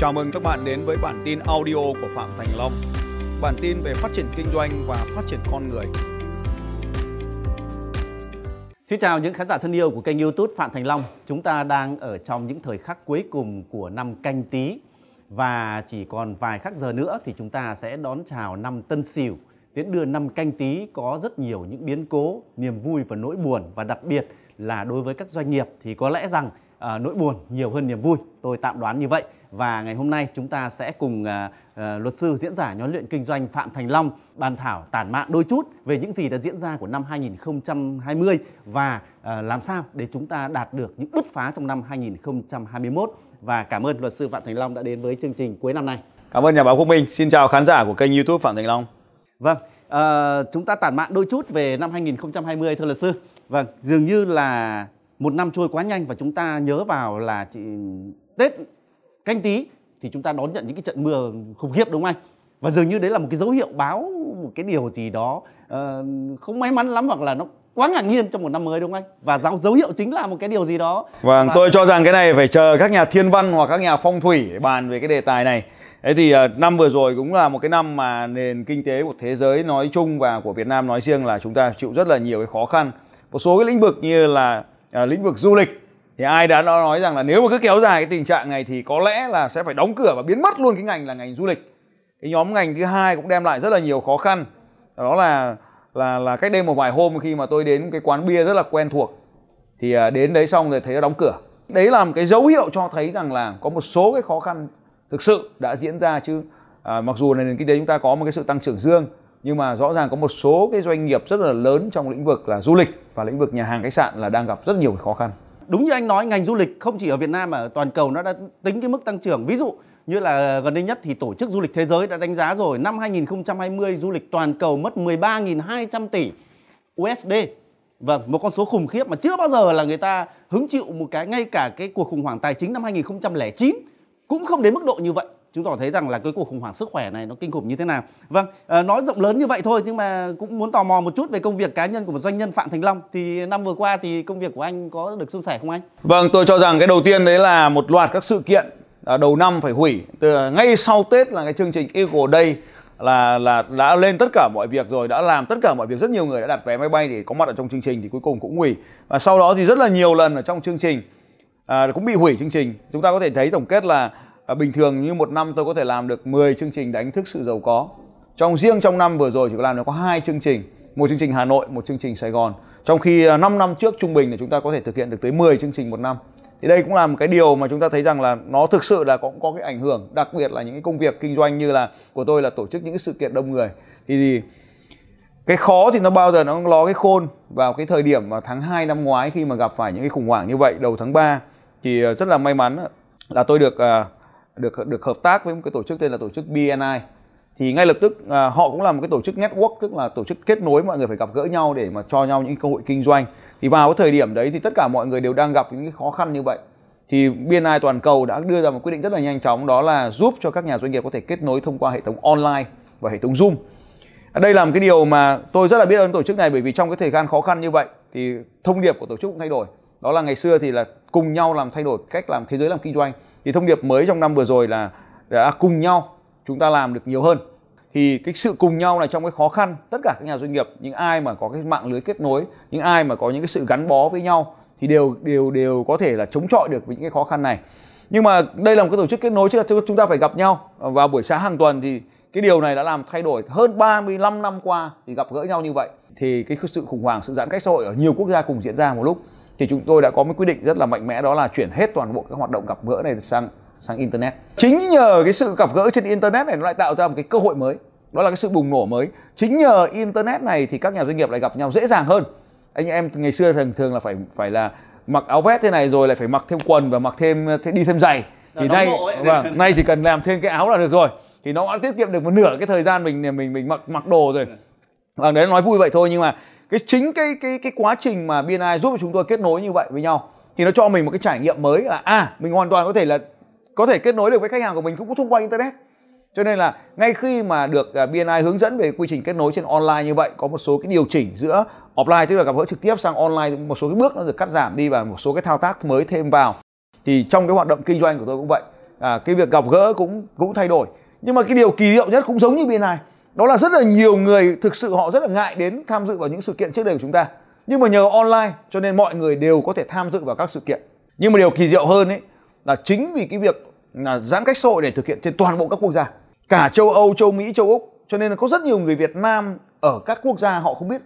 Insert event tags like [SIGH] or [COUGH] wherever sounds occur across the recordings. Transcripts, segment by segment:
Chào mừng các bạn đến với bản tin audio của Phạm Thành Long. Bản tin về phát triển kinh doanh và phát triển con người. Xin chào những khán giả thân yêu của kênh YouTube Phạm Thành Long. Chúng ta đang ở trong những thời khắc cuối cùng của năm canh Tý và chỉ còn vài khắc giờ nữa thì chúng ta sẽ đón chào năm Tân Sửu. Tiến đưa năm canh Tý có rất nhiều những biến cố, niềm vui và nỗi buồn và đặc biệt là đối với các doanh nghiệp thì có lẽ rằng à, nỗi buồn nhiều hơn niềm vui. Tôi tạm đoán như vậy. Và ngày hôm nay chúng ta sẽ cùng à, à, luật sư diễn giả nhóm luyện kinh doanh Phạm Thành Long bàn thảo tản mạn đôi chút về những gì đã diễn ra của năm 2020 và à, làm sao để chúng ta đạt được những bứt phá trong năm 2021. Và cảm ơn luật sư Phạm Thành Long đã đến với chương trình cuối năm nay. Cảm ơn nhà báo Quốc Minh. Xin chào khán giả của kênh YouTube Phạm Thành Long. Vâng, à, chúng ta tản mạn đôi chút về năm 2020 thưa luật sư. Vâng, dường như là một năm trôi quá nhanh và chúng ta nhớ vào là chị Tết canh tí thì chúng ta đón nhận những cái trận mưa khủng khiếp đúng không anh? Và dường như đấy là một cái dấu hiệu báo một cái điều gì đó uh, không may mắn lắm hoặc là nó quá ngạc nhiên trong một năm mới đúng không anh? Và dấu dấu hiệu chính là một cái điều gì đó. Vâng, và... tôi cho rằng cái này phải chờ các nhà thiên văn hoặc các nhà phong thủy để bàn về cái đề tài này. Thế thì uh, năm vừa rồi cũng là một cái năm mà nền kinh tế của thế giới nói chung và của Việt Nam nói riêng là chúng ta chịu rất là nhiều cái khó khăn. Một số cái lĩnh vực như là à, lĩnh vực du lịch thì ai đã nói rằng là nếu mà cứ kéo dài cái tình trạng này thì có lẽ là sẽ phải đóng cửa và biến mất luôn cái ngành là ngành du lịch. Cái nhóm ngành thứ hai cũng đem lại rất là nhiều khó khăn. Đó là là là cách đây một vài hôm khi mà tôi đến cái quán bia rất là quen thuộc thì à, đến đấy xong rồi thấy nó đóng cửa. Đấy là một cái dấu hiệu cho thấy rằng là có một số cái khó khăn thực sự đã diễn ra chứ. À, mặc dù nền kinh tế chúng ta có một cái sự tăng trưởng dương nhưng mà rõ ràng có một số cái doanh nghiệp rất là lớn trong lĩnh vực là du lịch và lĩnh vực nhà hàng khách sạn là đang gặp rất nhiều khó khăn. Đúng như anh nói ngành du lịch không chỉ ở Việt Nam mà ở toàn cầu nó đã tính cái mức tăng trưởng. Ví dụ như là gần đây nhất thì tổ chức du lịch thế giới đã đánh giá rồi năm 2020 du lịch toàn cầu mất 13.200 tỷ USD Vâng, một con số khủng khiếp mà chưa bao giờ là người ta hứng chịu một cái ngay cả cái cuộc khủng hoảng tài chính năm 2009 cũng không đến mức độ như vậy chúng ta thấy rằng là cái cuộc khủng hoảng sức khỏe này nó kinh khủng như thế nào? Vâng à, nói rộng lớn như vậy thôi nhưng mà cũng muốn tò mò một chút về công việc cá nhân của một doanh nhân phạm thành long. Thì năm vừa qua thì công việc của anh có được suôn sẻ không anh? Vâng tôi cho rằng cái đầu tiên đấy là một loạt các sự kiện à, đầu năm phải hủy. Từ ngay sau tết là cái chương trình Eagle Day là là đã lên tất cả mọi việc rồi đã làm tất cả mọi việc. Rất nhiều người đã đặt vé máy bay để có mặt ở trong chương trình thì cuối cùng cũng hủy. Và sau đó thì rất là nhiều lần ở trong chương trình à, cũng bị hủy chương trình. Chúng ta có thể thấy tổng kết là à, bình thường như một năm tôi có thể làm được 10 chương trình đánh thức sự giàu có. Trong riêng trong năm vừa rồi chỉ có làm được có hai chương trình. Một chương trình Hà Nội một chương trình Sài Gòn. Trong khi à, 5 năm trước trung bình thì chúng ta có thể thực hiện được tới 10 chương trình một năm. Thì đây cũng là một cái điều mà chúng ta thấy rằng là nó thực sự là cũng có cái ảnh hưởng đặc biệt là những cái công việc kinh doanh như là của tôi là tổ chức những cái sự kiện đông người. Thì, thì cái khó thì nó bao giờ nó lo cái khôn vào cái thời điểm mà tháng 2 năm ngoái khi mà gặp phải những cái khủng hoảng như vậy đầu tháng 3 thì à, rất là may mắn là tôi được à, được được hợp tác với một cái tổ chức tên là tổ chức BNI thì ngay lập tức à, họ cũng là một cái tổ chức network tức là tổ chức kết nối mọi người phải gặp gỡ nhau để mà cho nhau những cơ hội kinh doanh thì vào cái thời điểm đấy thì tất cả mọi người đều đang gặp những cái khó khăn như vậy thì BNI toàn cầu đã đưa ra một quyết định rất là nhanh chóng đó là giúp cho các nhà doanh nghiệp có thể kết nối thông qua hệ thống online và hệ thống Zoom. À, đây là một cái điều mà tôi rất là biết ơn tổ chức này bởi vì trong cái thời gian khó khăn như vậy thì thông điệp của tổ chức cũng thay đổi. Đó là ngày xưa thì là cùng nhau làm thay đổi cách làm thế giới làm kinh doanh thì thông điệp mới trong năm vừa rồi là đã cùng nhau chúng ta làm được nhiều hơn. Thì cái sự cùng nhau này trong cái khó khăn, tất cả các nhà doanh nghiệp, những ai mà có cái mạng lưới kết nối, những ai mà có những cái sự gắn bó với nhau thì đều đều đều có thể là chống chọi được với những cái khó khăn này. Nhưng mà đây là một cái tổ chức kết nối, chứ chúng ta phải gặp nhau vào buổi sáng hàng tuần thì cái điều này đã làm thay đổi hơn 35 năm qua thì gặp gỡ nhau như vậy. Thì cái sự khủng hoảng, sự giãn cách xã hội ở nhiều quốc gia cùng diễn ra một lúc thì chúng tôi đã có một quyết định rất là mạnh mẽ đó là chuyển hết toàn bộ các hoạt động gặp gỡ này sang sang internet. Chính nhờ cái sự gặp gỡ trên internet này nó lại tạo ra một cái cơ hội mới đó là cái sự bùng nổ mới. Chính nhờ internet này thì các nhà doanh nghiệp lại gặp nhau dễ dàng hơn. Anh em ngày xưa thường thường là phải phải là mặc áo vest thế này rồi lại phải mặc thêm quần và mặc thêm đi thêm giày. Thì nay [LAUGHS] vâng nay chỉ cần làm thêm cái áo là được rồi. Thì nó đã tiết kiệm được một nửa cái thời gian mình mình mình mặc mặc đồ rồi. Vâng đấy nói vui vậy thôi nhưng mà cái chính cái cái cái quá trình mà BNI giúp cho chúng tôi kết nối như vậy với nhau thì nó cho mình một cái trải nghiệm mới là à mình hoàn toàn có thể là có thể kết nối được với khách hàng của mình cũng thông qua internet. Cho nên là ngay khi mà được à, BNI hướng dẫn về quy trình kết nối trên online như vậy có một số cái điều chỉnh giữa offline tức là gặp gỡ trực tiếp sang online một số cái bước nó được cắt giảm đi và một số cái thao tác mới thêm vào. Thì trong cái hoạt động kinh doanh của tôi cũng vậy à, cái việc gặp gỡ cũng cũng thay đổi. Nhưng mà cái điều kỳ diệu nhất cũng giống như BNI đó là rất là nhiều người thực sự họ rất là ngại đến tham dự vào những sự kiện trước đây của chúng ta. Nhưng mà nhờ online cho nên mọi người đều có thể tham dự vào các sự kiện. Nhưng mà điều kỳ diệu hơn ấy là chính vì cái việc là giãn cách xã hội để thực hiện trên toàn bộ các quốc gia cả châu Âu, châu Mỹ, châu Úc cho nên là có rất nhiều người Việt Nam ở các quốc gia họ không biết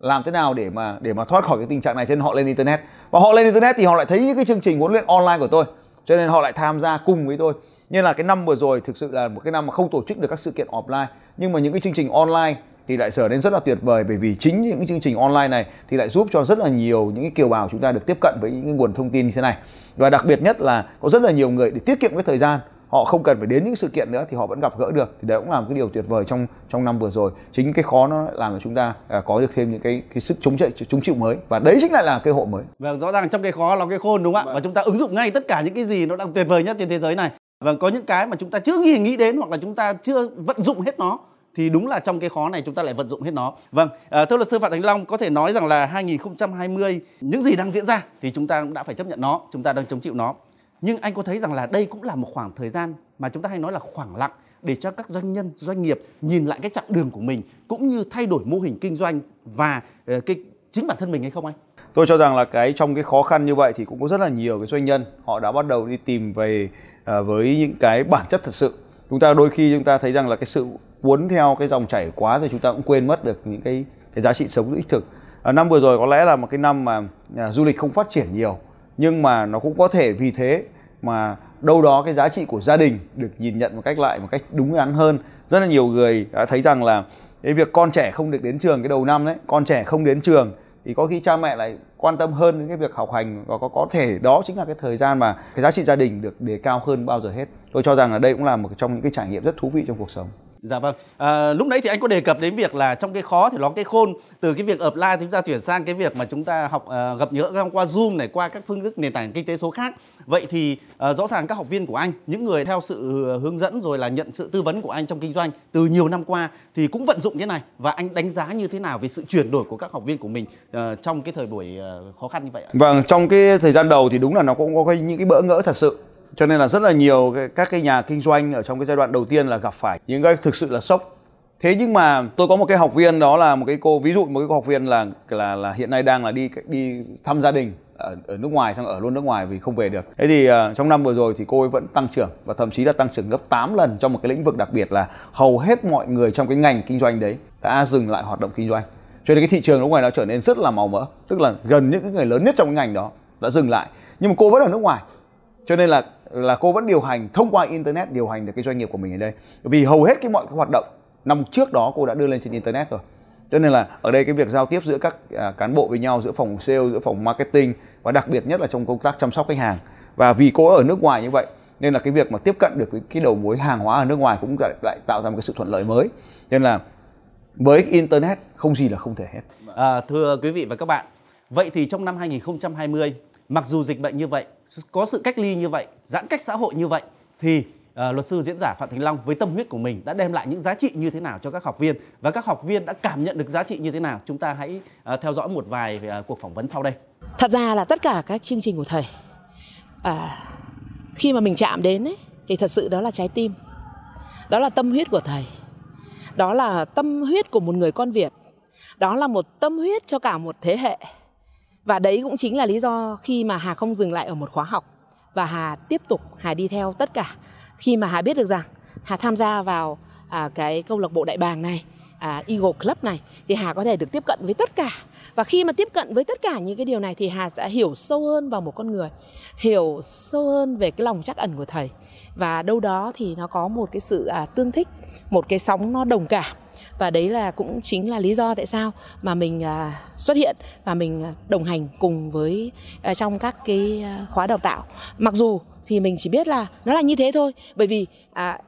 làm thế nào để mà để mà thoát khỏi cái tình trạng này cho nên họ lên internet. Và họ lên internet thì họ lại thấy những cái chương trình huấn luyện online của tôi cho nên họ lại tham gia cùng với tôi như là cái năm vừa rồi thực sự là một cái năm mà không tổ chức được các sự kiện offline. Nhưng mà những cái chương trình online thì lại trở nên rất là tuyệt vời bởi vì chính những cái chương trình online này thì lại giúp cho rất là nhiều những cái kiều bào chúng ta được tiếp cận với những cái nguồn thông tin như thế này. Và đặc biệt nhất là có rất là nhiều người để tiết kiệm cái thời gian họ không cần phải đến những sự kiện nữa thì họ vẫn gặp gỡ được. Thì đấy cũng là một cái điều tuyệt vời trong trong năm vừa rồi. Chính cái khó nó làm cho chúng ta à, có được thêm những cái cái sức chống chạy chống chịu mới. Và đấy chính lại là cơ hội mới. Vâng rõ ràng trong cái khó là cái khôn đúng không ạ? Vâng. và chúng ta ứng dụng ngay tất cả những cái gì nó đang tuyệt vời nhất trên thế giới này vâng có những cái mà chúng ta chưa nghĩ nghĩ đến hoặc là chúng ta chưa vận dụng hết nó thì đúng là trong cái khó này chúng ta lại vận dụng hết nó. Vâng, à, thưa luật sư Phạm Thành Long có thể nói rằng là 2020 những gì đang diễn ra thì chúng ta cũng đã phải chấp nhận nó, chúng ta đang chống chịu nó. Nhưng anh có thấy rằng là đây cũng là một khoảng thời gian mà chúng ta hay nói là khoảng lặng để cho các doanh nhân, doanh nghiệp nhìn lại cái chặng đường của mình cũng như thay đổi mô hình kinh doanh và uh, cái chính bản thân mình hay không anh? Tôi cho rằng là cái trong cái khó khăn như vậy thì cũng có rất là nhiều cái doanh nhân họ đã bắt đầu đi tìm về À, với những cái bản chất thật sự. Chúng ta đôi khi chúng ta thấy rằng là cái sự cuốn theo cái dòng chảy quá rồi chúng ta cũng quên mất được những cái cái giá trị sống đích thực. À, năm vừa rồi có lẽ là một cái năm mà à, du lịch không phát triển nhiều nhưng mà nó cũng có thể vì thế mà đâu đó cái giá trị của gia đình được nhìn nhận một cách lại một cách đúng đắn hơn rất là nhiều người đã thấy rằng là cái việc con trẻ không được đến trường cái đầu năm đấy con trẻ không đến trường thì có khi cha mẹ lại quan tâm hơn đến cái việc học hành và có có thể đó chính là cái thời gian mà cái giá trị gia đình được đề cao hơn bao giờ hết. Tôi cho rằng là đây cũng là một trong những cái trải nghiệm rất thú vị trong cuộc sống. Dạ vâng. À, lúc nãy thì anh có đề cập đến việc là trong cái khó thì nó cái khôn từ cái việc offline chúng ta chuyển sang cái việc mà chúng ta học uh, gặp nhỡ qua Zoom này qua các phương thức nền tảng kinh tế số khác. Vậy thì uh, rõ ràng các học viên của anh, những người theo sự à, hướng dẫn rồi là nhận sự tư vấn của anh trong kinh doanh từ nhiều năm qua thì cũng vận dụng cái này và anh đánh giá như thế nào về sự chuyển đổi của các học viên của mình uh, trong cái thời buổi uh, khó khăn như vậy ạ? Vâng, trong cái thời gian đầu thì đúng là nó cũng có những cái bỡ ngỡ thật sự cho nên là rất là nhiều các cái nhà kinh doanh ở trong cái giai đoạn đầu tiên là gặp phải những cái thực sự là sốc. Thế nhưng mà tôi có một cái học viên đó là một cái cô ví dụ một cái học viên là là là hiện nay đang là đi đi thăm gia đình ở, ở nước ngoài xong ở luôn nước ngoài vì không về được. Thế thì uh, trong năm vừa rồi thì cô ấy vẫn tăng trưởng và thậm chí là tăng trưởng gấp 8 lần trong một cái lĩnh vực đặc biệt là hầu hết mọi người trong cái ngành kinh doanh đấy đã dừng lại hoạt động kinh doanh. Cho nên cái thị trường nước ngoài nó trở nên rất là màu mỡ tức là gần những cái người lớn nhất trong cái ngành đó đã dừng lại. Nhưng mà cô vẫn ở nước ngoài. Cho nên là là cô vẫn điều hành thông qua internet điều hành được cái doanh nghiệp của mình ở đây. Vì hầu hết cái mọi cái hoạt động năm trước đó cô đã đưa lên trên internet rồi. Cho nên là ở đây cái việc giao tiếp giữa các à, cán bộ với nhau giữa phòng sale giữa phòng marketing và đặc biệt nhất là trong công tác chăm sóc khách hàng. Và vì cô ở nước ngoài như vậy nên là cái việc mà tiếp cận được cái đầu mối hàng hóa ở nước ngoài cũng lại, lại tạo ra một cái sự thuận lợi mới. Nên là với internet không gì là không thể hết. À, thưa quý vị và các bạn vậy thì trong năm 2020 mặc dù dịch bệnh như vậy có sự cách ly như vậy giãn cách xã hội như vậy thì À, luật sư diễn giả Phạm Thành Long với tâm huyết của mình đã đem lại những giá trị như thế nào cho các học viên và các học viên đã cảm nhận được giá trị như thế nào? Chúng ta hãy à, theo dõi một vài à, cuộc phỏng vấn sau đây. Thật ra là tất cả các chương trình của thầy à, khi mà mình chạm đến ấy, thì thật sự đó là trái tim. Đó là tâm huyết của thầy. Đó là tâm huyết của một người con Việt. Đó là một tâm huyết cho cả một thế hệ và đấy cũng chính là lý do khi mà Hà không dừng lại ở một khóa học. Và Hà tiếp tục Hà đi theo tất cả. Khi mà Hà biết được rằng Hà tham gia vào à, cái câu lạc bộ đại bàng này à, Eagle Club này thì Hà có thể được tiếp cận với tất cả. Và khi mà tiếp cận với tất cả những cái điều này thì Hà sẽ hiểu sâu hơn vào một con người hiểu sâu hơn về cái lòng chắc ẩn của thầy. Và đâu đó thì nó có một cái sự à, tương thích một cái sóng nó đồng cảm và đấy là cũng chính là lý do tại sao mà mình à, xuất hiện và mình à, đồng hành cùng với à, trong các cái khóa đào tạo. Mặc dù thì mình chỉ biết là nó là như thế thôi bởi vì à,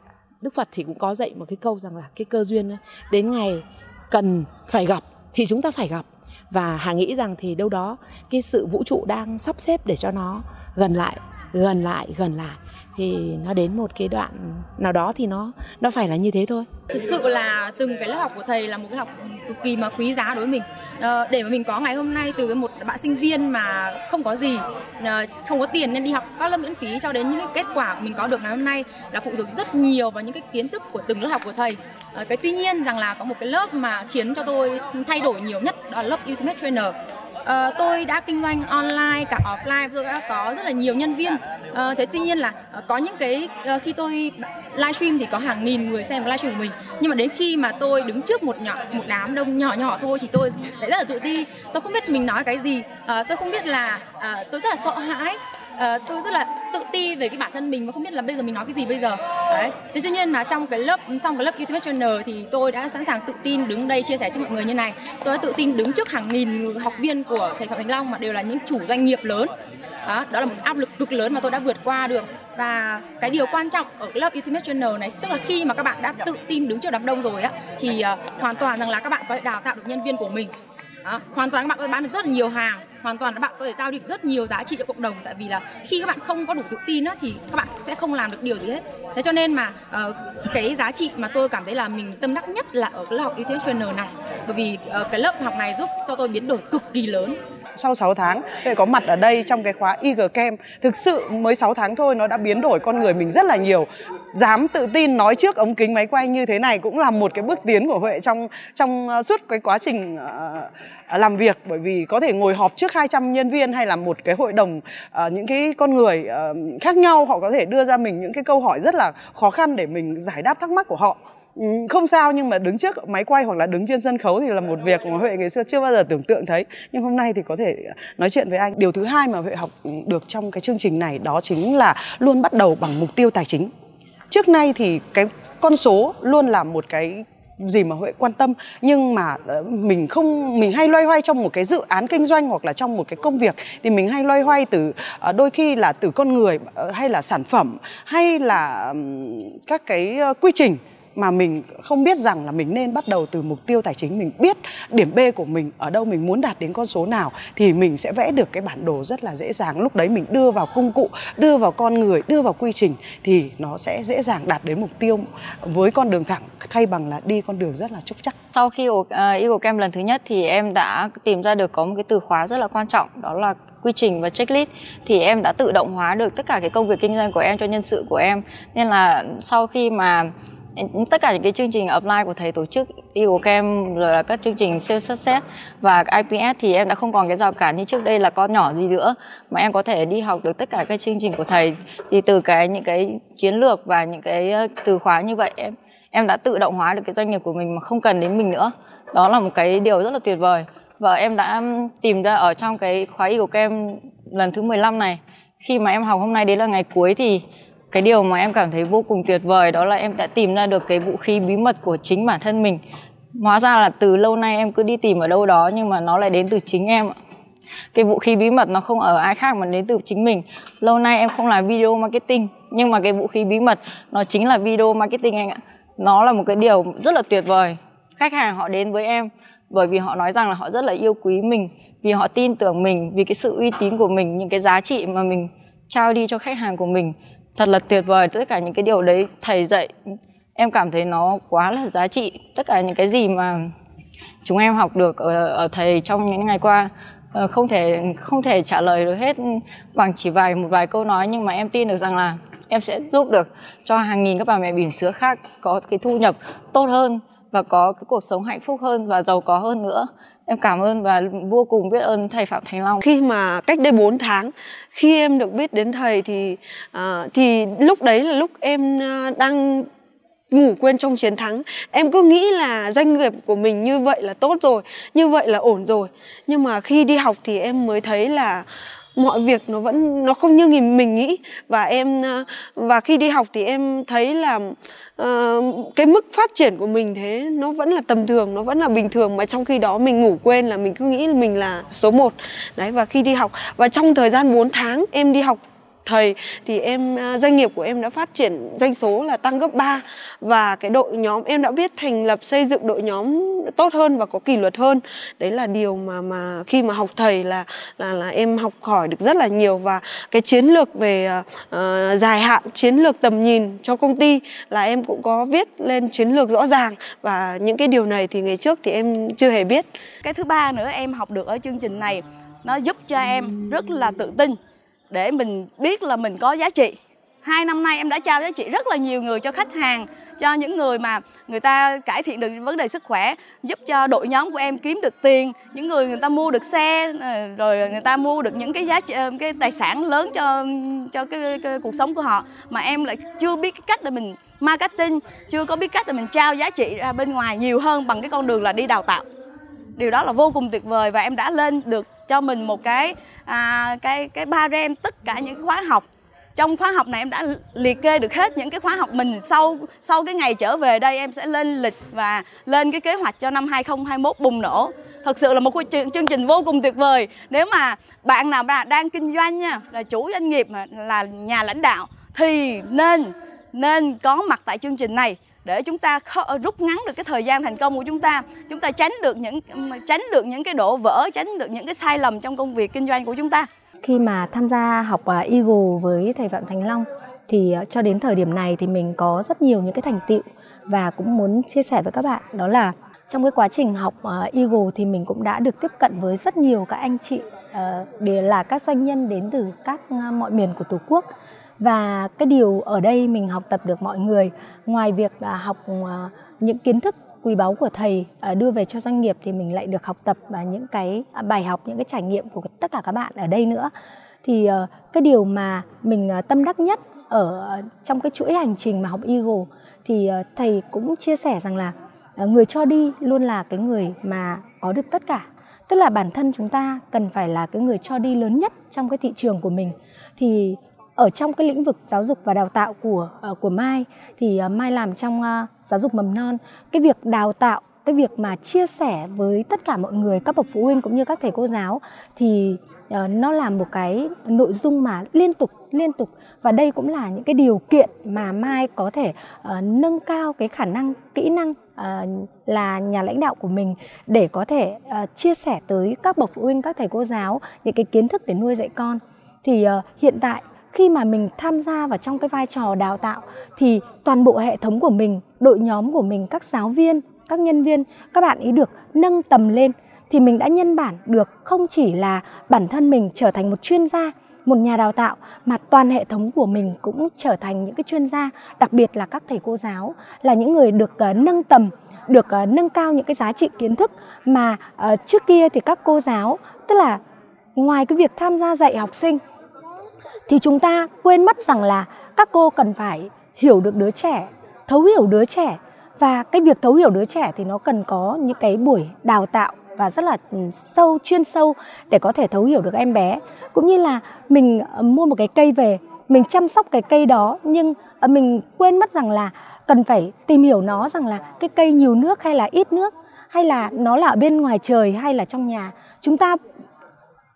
Đức Phật thì cũng có dạy một cái câu rằng là cái cơ duyên ấy, đến ngày cần phải gặp thì chúng ta phải gặp. Và Hà nghĩ rằng thì đâu đó cái sự vũ trụ đang sắp xếp để cho nó gần lại gần lại gần lại thì nó đến một cái đoạn nào đó thì nó nó phải là như thế thôi. Thực sự là từng cái lớp học của thầy là một cái học cực kỳ mà quý giá đối với mình. Ờ, để mà mình có ngày hôm nay từ một bạn sinh viên mà không có gì ờ, không có tiền nên đi học các lớp miễn phí cho đến những cái kết quả mình có được ngày hôm nay là phụ thuộc rất nhiều vào những cái kiến thức của từng lớp học của thầy. Ờ, cái tuy nhiên rằng là có một cái lớp mà khiến cho tôi thay đổi nhiều nhất đó là lớp Ultimate Trainer uh, tôi đã kinh doanh online cả offline tôi đã có rất là nhiều nhân viên. Uh, thế tuy nhiên là uh, có những cái uh, khi tôi livestream thì có hàng nghìn người xem livestream của mình. Nhưng mà đến khi mà tôi đứng trước một nhỏ một đám đông nhỏ nhỏ thôi thì tôi lại rất là tự ti. Tôi không biết mình nói cái gì. Uh, tôi không biết là uh, tôi rất là sợ hãi uh, tôi rất là tự ti về cái bản thân mình và không biết là bây giờ mình nói cái gì bây giờ. Đấy. Thế tuy nhiên mà trong cái lớp xong cái lớp YouTube channel thì tôi đã sẵn sàng tự tin đứng đây chia sẻ cho mọi người như này. Tôi đã tự tin đứng trước hàng nghìn học viên của thầy phạm thành long mà đều là những chủ doanh nghiệp lớn. Đó, đó là một áp lực cực lớn mà tôi đã vượt qua được. Và cái điều quan trọng ở lớp Ultimate Channel này tức là khi mà các bạn đã tự tin đứng trước đám đông rồi á thì uh, hoàn toàn rằng là các bạn có thể đào tạo được nhân viên của mình à, hoàn toàn các bạn có thể bán được rất là nhiều hàng. Hoàn toàn các bạn có thể giao được rất nhiều giá trị cho cộng đồng. Tại vì là khi các bạn không có đủ tự tin á, thì các bạn sẽ không làm được điều gì hết. Thế cho nên mà uh, cái giá trị mà tôi cảm thấy là mình tâm đắc nhất là ở cái lớp học Ultimate Trainer này. Bởi vì uh, cái lớp học này giúp cho tôi biến đổi cực kỳ lớn sau 6 tháng. Huệ có mặt ở đây trong cái khóa IG Camp. Thực sự mới 6 tháng thôi nó đã biến đổi con người mình rất là nhiều. Dám tự tin nói trước ống kính máy quay như thế này cũng là một cái bước tiến của Huệ trong trong ờ, suốt cái quá trình uh, làm việc. Bởi vì có thể ngồi họp trước 200 nhân viên hay là một cái hội đồng uh, những cái con người uh, khác nhau họ có thể đưa ra mình những cái câu hỏi rất là khó khăn để mình giải đáp thắc mắc của họ. Ừ, không sao, nhưng mà đứng trước máy quay hoặc là đứng trên sân khấu thì là một việc mà huệ ngày xưa chưa bao giờ tưởng tượng thấy. Nhưng hôm nay thì có thể nói chuyện với anh. Điều thứ hai mà huệ học được trong cái chương trình này đó chính là luôn bắt đầu bằng mục tiêu tài chính. Trước nay thì cái con số luôn là một cái gì mà Huệ quan tâm, nhưng mà ờ, mình không, mình hay loay hoay trong một cái dự án kinh doanh hoặc là trong một cái công việc thì mình hay loay hoay từ ờ, đôi khi là từ con người ờ, hay là sản phẩm, hay là các cái quy trình mà mình không biết rằng là mình nên bắt đầu từ mục tiêu tài chính mình biết điểm B của mình ở đâu mình muốn đạt đến con số nào thì mình sẽ vẽ được cái bản đồ rất là dễ dàng. Lúc đấy mình đưa vào công cụ đưa vào con người đưa vào quy trình thì nó sẽ dễ dàng đạt đến mục tiêu với con đường thẳng thay bằng là đi con đường rất là chúc chắc. Sau khi uh, Eagle Camp lần thứ nhất thì em đã tìm ra được có một cái từ khóa rất là quan trọng đó là quy trình và checklist. Thì em đã tự động hóa được tất cả cái công việc kinh doanh của em cho nhân sự của em. Nên là sau khi mà tất cả những cái chương trình apply của thầy tổ chức, yêu của em, rồi là các chương trình siêu success và IPS thì em đã không còn cái rào cản như trước đây là con nhỏ gì nữa. Mà em có thể đi học được tất cả các chương trình của thầy. Thì từ cái những cái chiến lược và những cái từ khóa như vậy, em em đã tự động hóa được cái doanh nghiệp của mình mà không cần đến mình nữa. Đó là một cái điều rất là tuyệt vời. Và em đã tìm ra ở trong cái khóa y của em lần thứ 15 này, khi mà em học hôm nay đấy là ngày cuối thì cái điều mà em cảm thấy vô cùng tuyệt vời đó là em đã tìm ra được cái vũ khí bí mật của chính bản thân mình. Hóa ra là từ lâu nay em cứ đi tìm ở đâu đó nhưng mà nó lại đến từ chính em ạ. Cái vũ khí bí mật nó không ở ai khác mà đến từ chính mình. Lâu nay em không làm video marketing, nhưng mà cái vũ khí bí mật nó chính là video marketing anh ạ. Nó là một cái điều rất là tuyệt vời. Khách hàng họ đến với em bởi vì họ nói rằng là họ rất là yêu quý mình, vì họ tin tưởng mình, vì cái sự uy tín của mình, những cái giá trị mà mình trao đi cho khách hàng của mình thật là tuyệt vời tất cả những cái điều đấy thầy dạy em cảm thấy nó quá là giá trị. Tất cả những cái gì mà chúng em học được ở, ở thầy trong những ngày qua ờ, không thể không thể trả lời được hết bằng chỉ vài một vài câu nói nhưng mà em tin được rằng là em sẽ giúp được cho hàng nghìn các bà mẹ bỉm sữa khác có cái thu nhập tốt hơn và có cái cuộc sống hạnh phúc hơn và giàu có hơn nữa. Em cảm ơn và vô cùng biết ơn thầy Phạm Thành Long. Khi mà cách đây 4 tháng khi em được biết đến thầy thì uh, thì lúc đấy là lúc em uh, đang ngủ quên trong chiến thắng. Em cứ nghĩ là doanh nghiệp của mình như vậy là tốt rồi như vậy là ổn rồi. Nhưng mà khi đi học thì em mới thấy là mọi việc nó vẫn nó không như mình nghĩ. Và em ờ, và khi đi học thì em thấy là uh, cái mức phát triển của mình thế nó vẫn là tầm thường nó vẫn là bình thường. Mà trong khi đó mình ngủ quên là mình cứ nghĩ là mình là số 1 đấy và khi đi học và trong thời gian 4 tháng em đi học thầy thì em à, doanh nghiệp của em đã phát triển doanh số là tăng gấp 3 và cái đội nhóm em đã biết thành lập xây dựng đội nhóm tốt hơn và có kỷ luật hơn. Đấy là điều mà mà khi mà học thầy là là là em học hỏi được rất là nhiều. Và cái chiến lược về uh, dài hạn chiến lược tầm nhìn cho công ty là em cũng có viết lên chiến lược rõ ràng. Và những cái điều này thì ngày trước thì em chưa hề biết. Cái thứ ba nữa em học được ở chương trình này nó giúp cho em rất là tự tin để mình biết là mình có giá trị. Hai năm nay em đã trao giá trị rất là nhiều người cho khách hàng cho những người mà người ta cải thiện được vấn đề sức khỏe giúp cho đội nhóm của em kiếm được tiền những người người ta mua được xe ờ, rồi người ta mua được những cái giá trị ờ, cái tài sản lớn cho cho cái, cái cuộc sống của họ. Mà em lại chưa biết cái cách để mình marketing chưa có biết cách để mình trao giá trị ra bên ngoài nhiều hơn bằng cái con đường là đi đào tạo điều đó là vô cùng tuyệt vời và em đã lên được cho mình một cái à, cái cái ba rem tất cả những khóa học. Trong khóa học này em đã liệt kê được hết những cái khóa học mình sau sau cái ngày trở về đây em sẽ lên lịch và lên cái kế hoạch cho năm 2021 bùng nổ. Thật sự là một chương trình vô cùng tuyệt vời. Nếu mà bạn nào đang kinh doanh nha là chủ doanh nghiệp là nhà lãnh đạo thì nên nên có mặt tại chương trình này để chúng ta rút ngắn được cái thời gian thành công của chúng ta. Chúng ta tránh được những tránh được những cái đổ vỡ, tránh được những cái sai lầm trong công việc kinh doanh của chúng ta. Khi mà tham gia học à, Eagle với thầy Phạm Thành Long, thì à, cho đến thời điểm này thì mình có rất nhiều những cái thành tựu và cũng muốn chia sẻ với các bạn, đó là trong cái quá trình học à, Eagle thì mình cũng đã được tiếp cận với rất nhiều các anh chị ờ, để là các doanh nhân đến từ các mọi miền của Tổ quốc và cái điều ở đây mình học tập được mọi người, ngoài việc học à, những kiến thức quý báu của thầy à, đưa về cho doanh nghiệp thì mình lại được học tập và những cái à, bài học, những cái trải nghiệm của tất cả các bạn ở đây nữa. Thì ờ, cái điều mà mình tâm đắc nhất ở trong cái chuỗi hành trình mà học Eagle thì ờ, thầy cũng chia sẻ rằng là người cho đi luôn là cái người mà có được tất cả. Tức là bản thân chúng ta cần phải là cái người cho đi lớn nhất trong cái thị trường của mình. Thì ở trong cái lĩnh vực giáo dục và đào tạo của uh, của Mai thì uh, Mai làm trong uh, giáo dục mầm non. Cái việc đào tạo cái việc mà chia sẻ với tất cả mọi người các bậc phụ huynh cũng như các thầy cô giáo thì uh, nó là một cái nội dung mà liên tục liên tục. Và đây cũng là những cái điều kiện mà Mai có thể uh, nâng cao cái khả năng kỹ năng uh, là nhà lãnh đạo của mình để có thể uh, chia sẻ tới các bậc phụ huynh các thầy cô giáo những cái kiến thức để nuôi dạy con. Thì uh, hiện tại khi mà mình tham gia vào trong cái vai trò đào tạo thì toàn bộ hệ thống của mình đội nhóm của mình các giáo viên các nhân viên các bạn ý được nâng tầm lên. Thì mình đã nhân bản được không chỉ là bản thân mình trở thành một chuyên gia một nhà đào tạo mà toàn hệ thống của mình cũng trở thành những cái chuyên gia đặc biệt là các thầy cô giáo là những người được uh, nâng tầm được uh, nâng cao những cái giá trị kiến thức mà uh, trước kia thì các cô giáo tức là ngoài cái việc tham gia dạy học sinh thì chúng ta quên mất rằng là các cô cần phải hiểu được đứa trẻ, thấu hiểu đứa trẻ. Và cái việc thấu hiểu đứa trẻ thì nó cần có những cái buổi đào tạo và rất là ừ, sâu, chuyên sâu để có thể thấu hiểu được em bé. Cũng như là mình ờ, mua một cái cây về, mình chăm sóc cái cây đó, nhưng ờ, mình quên mất rằng là cần phải tìm hiểu nó rằng là cái cây nhiều nước hay là ít nước, hay là nó là ở bên ngoài trời hay là trong nhà. Chúng ta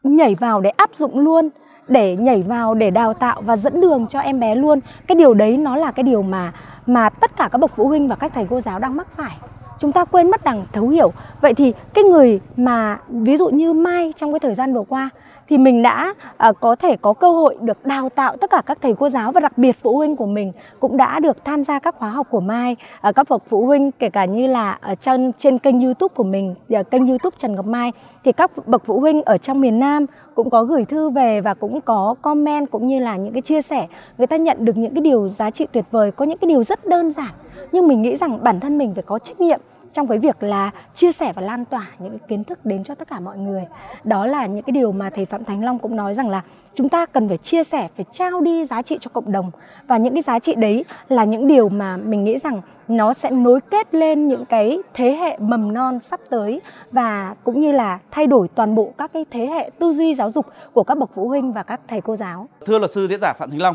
nhảy vào để áp dụng luôn để nhảy vào, để đào tạo và dẫn đường cho em bé luôn. Cái điều đấy nó là cái điều mà mà tất cả các bậc phụ huynh và các thầy cô giáo đang mắc phải. Chúng ta quên mất đằng thấu hiểu. Vậy thì cái người mà, ví dụ như mai trong cái thời gian vừa qua thì mình đã uh, có thể có cơ hội được đào tạo tất cả các thầy cô giáo và đặc biệt phụ huynh của mình cũng đã được tham gia các khóa học của Mai uh, các bậc phụ huynh kể cả như là ở trên trên kênh YouTube của mình uh, kênh YouTube Trần Ngọc Mai. Thì các bậc phụ huynh ở trong miền Nam cũng có gửi thư về và cũng có comment cũng như là những cái chia sẻ. Người ta nhận được những cái điều giá trị tuyệt vời có những cái điều rất đơn giản nhưng mình nghĩ rằng bản thân mình phải có trách nhiệm trong cái việc là chia sẻ và lan tỏa những cái kiến thức đến cho tất cả mọi người. Đó là những cái điều mà thầy phạm thánh long cũng nói rằng là chúng ta cần phải chia sẻ phải trao đi giá trị cho cộng đồng. Và những cái giá trị đấy là những điều mà mình nghĩ rằng nó sẽ nối kết lên những cái thế hệ mầm non sắp tới và cũng như là thay đổi toàn bộ các cái thế hệ tư duy giáo dục của các bậc phụ huynh và các thầy cô giáo. Thưa luật sư diễn giả Phạm thánh Long,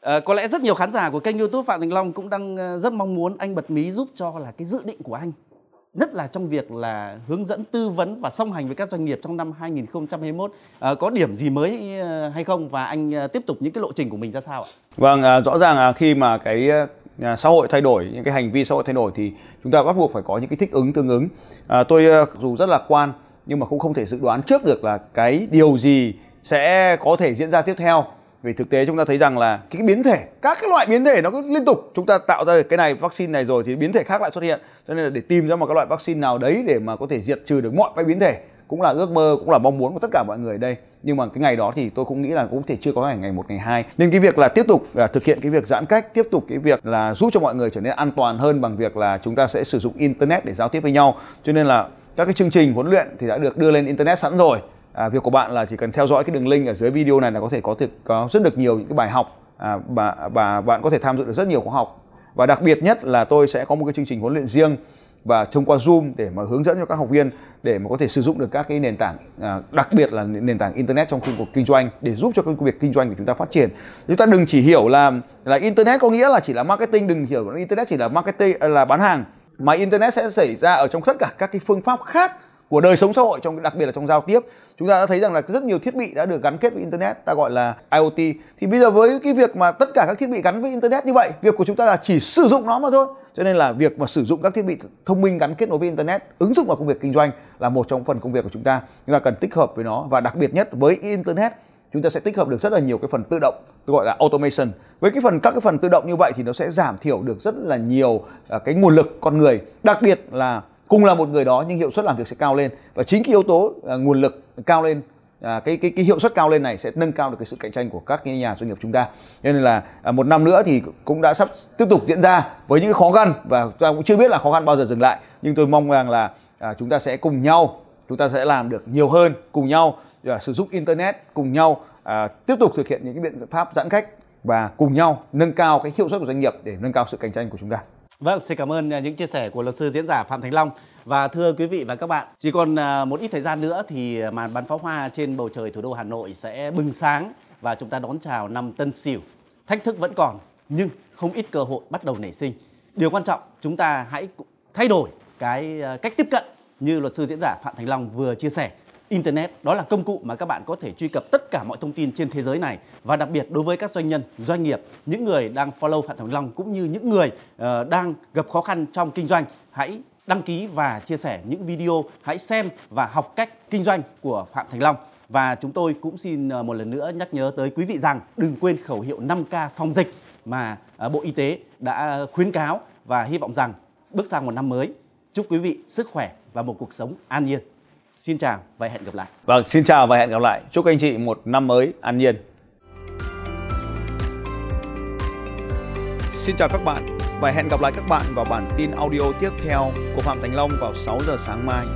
À, có lẽ rất nhiều khán giả của kênh YouTube Phạm Thành Long cũng đang ờ, rất mong muốn anh bật mí giúp cho là cái dự định của anh nhất là trong việc là hướng dẫn tư vấn và song hành với các doanh nghiệp trong năm 2021 à, ờ, có điểm gì mới ờ, hay không và anh ờ, tiếp tục những cái lộ trình của mình ra sao ạ? Vâng, à, rõ ràng là khi mà cái à, xã hội thay đổi, những cái hành vi xã hội thay đổi thì chúng ta bắt buộc phải có những cái thích ứng tương ứng. À, tôi dù rất là quan nhưng mà cũng không thể dự đoán trước được là cái điều gì sẽ có thể diễn ra tiếp theo vì thực tế chúng ta thấy rằng là cái biến thể các cái loại biến thể nó cứ liên tục chúng ta tạo ra được cái này vaccine này rồi thì biến thể khác lại xuất hiện. Cho nên là để tìm ra một cái loại vaccine nào đấy để mà có thể diệt trừ được mọi cái biến thể cũng là ước mơ cũng là mong muốn của tất cả mọi người ở đây. Nhưng mà cái ngày đó thì tôi cũng nghĩ là cũng thể chưa có ngày ngày một ngày hai. Nên cái việc là tiếp tục à, thực hiện cái việc giãn cách tiếp tục cái việc là giúp cho mọi người trở nên an toàn hơn bằng việc là chúng ta sẽ sử dụng internet để giao tiếp với nhau. Cho nên là các cái chương trình huấn luyện thì đã được đưa lên internet sẵn rồi à, việc của bạn là chỉ cần theo dõi cái đường link ở dưới video này là có thể có thể có rất được nhiều những cái bài học à, và và bạn có thể tham dự được rất nhiều khóa học và đặc biệt nhất là tôi sẽ có một cái chương trình huấn luyện riêng và thông qua Zoom để mà hướng dẫn cho các học viên để mà có thể sử dụng được các cái nền tảng à, đặc biệt là nền tảng internet trong cuộc kinh doanh để giúp cho công việc kinh doanh của chúng ta phát triển. Chúng ta đừng chỉ hiểu là là internet có nghĩa là chỉ là marketing, đừng hiểu là internet chỉ là marketing à, là bán hàng mà internet sẽ xảy ra ở trong tất cả các cái phương pháp khác của đời sống xã hội, trong, đặc biệt là trong giao tiếp. Chúng ta đã thấy rằng là rất nhiều thiết bị đã được gắn kết với internet, ta gọi là IoT thì bây giờ với cái việc mà tất cả các thiết bị gắn với internet như vậy, việc của chúng ta là chỉ sử dụng nó mà thôi. Cho nên là việc mà sử dụng các thiết bị thông minh gắn kết nối với internet, ứng dụng vào công việc kinh doanh là một trong phần công việc của chúng ta. Chúng ta cần tích hợp với nó và đặc biệt nhất với internet, chúng ta sẽ tích hợp được rất là nhiều cái phần tự động, tôi gọi là automation. Với cái phần, các cái phần tự động như vậy thì nó sẽ giảm thiểu được rất là nhiều à, cái nguồn lực con người, đặc biệt là cùng là một người đó nhưng hiệu suất làm việc sẽ cao lên. Và chính cái yếu tố uh, nguồn lực cao lên à, cái cái cái hiệu suất cao lên này sẽ nâng cao được cái sự cạnh tranh của các cái nhà doanh nghiệp chúng ta. Nên là à, một năm nữa thì cũng đã sắp tiếp tục diễn ra với những cái khó khăn. Và chúng ta cũng chưa biết là khó khăn bao giờ dừng lại. Nhưng tôi mong rằng là à, chúng ta sẽ cùng nhau chúng ta sẽ làm được nhiều hơn cùng nhau à, sử dụng internet cùng nhau à, tiếp tục thực hiện những cái biện pháp giãn cách và cùng nhau nâng cao cái hiệu suất của doanh nghiệp để nâng cao sự cạnh tranh của chúng ta. Vâng, xin cảm ơn à, những chia sẻ của luật sư diễn giả Phạm Thành Long. Và thưa quý vị và các bạn, chỉ còn à, một ít thời gian nữa thì à, màn bắn pháo hoa trên bầu trời thủ đô Hà Nội sẽ bừng sáng và chúng ta đón chào năm Tân Sửu. Thách thức vẫn còn, nhưng không ít cơ hội bắt đầu nảy sinh. Điều quan trọng chúng ta hãy thay đổi cái cách tiếp cận như luật sư diễn giả Phạm Thành Long vừa chia sẻ Internet đó là công cụ mà các bạn có thể truy cập tất cả mọi thông tin trên thế giới này và đặc biệt đối với các doanh nhân, doanh nghiệp, những người đang follow Phạm Thành Long cũng như những người uh, đang gặp khó khăn trong kinh doanh hãy đăng ký và chia sẻ những video, hãy xem và học cách kinh doanh của Phạm Thành Long. Và chúng tôi cũng xin ờ, một lần nữa nhắc nhớ tới quý vị rằng đừng quên khẩu hiệu 5K phòng dịch mà ờ, Bộ Y tế đã khuyến cáo và hy vọng rằng bước sang một năm mới chúc quý vị sức khỏe và một cuộc sống an nhiên. Xin chào và hẹn gặp lại. Vâng, xin chào và hẹn gặp lại. Chúc anh chị một năm mới an nhiên. Xin chào các bạn và hẹn gặp lại các bạn vào bản tin audio tiếp theo của Phạm Thành Long vào 6 giờ sáng mai.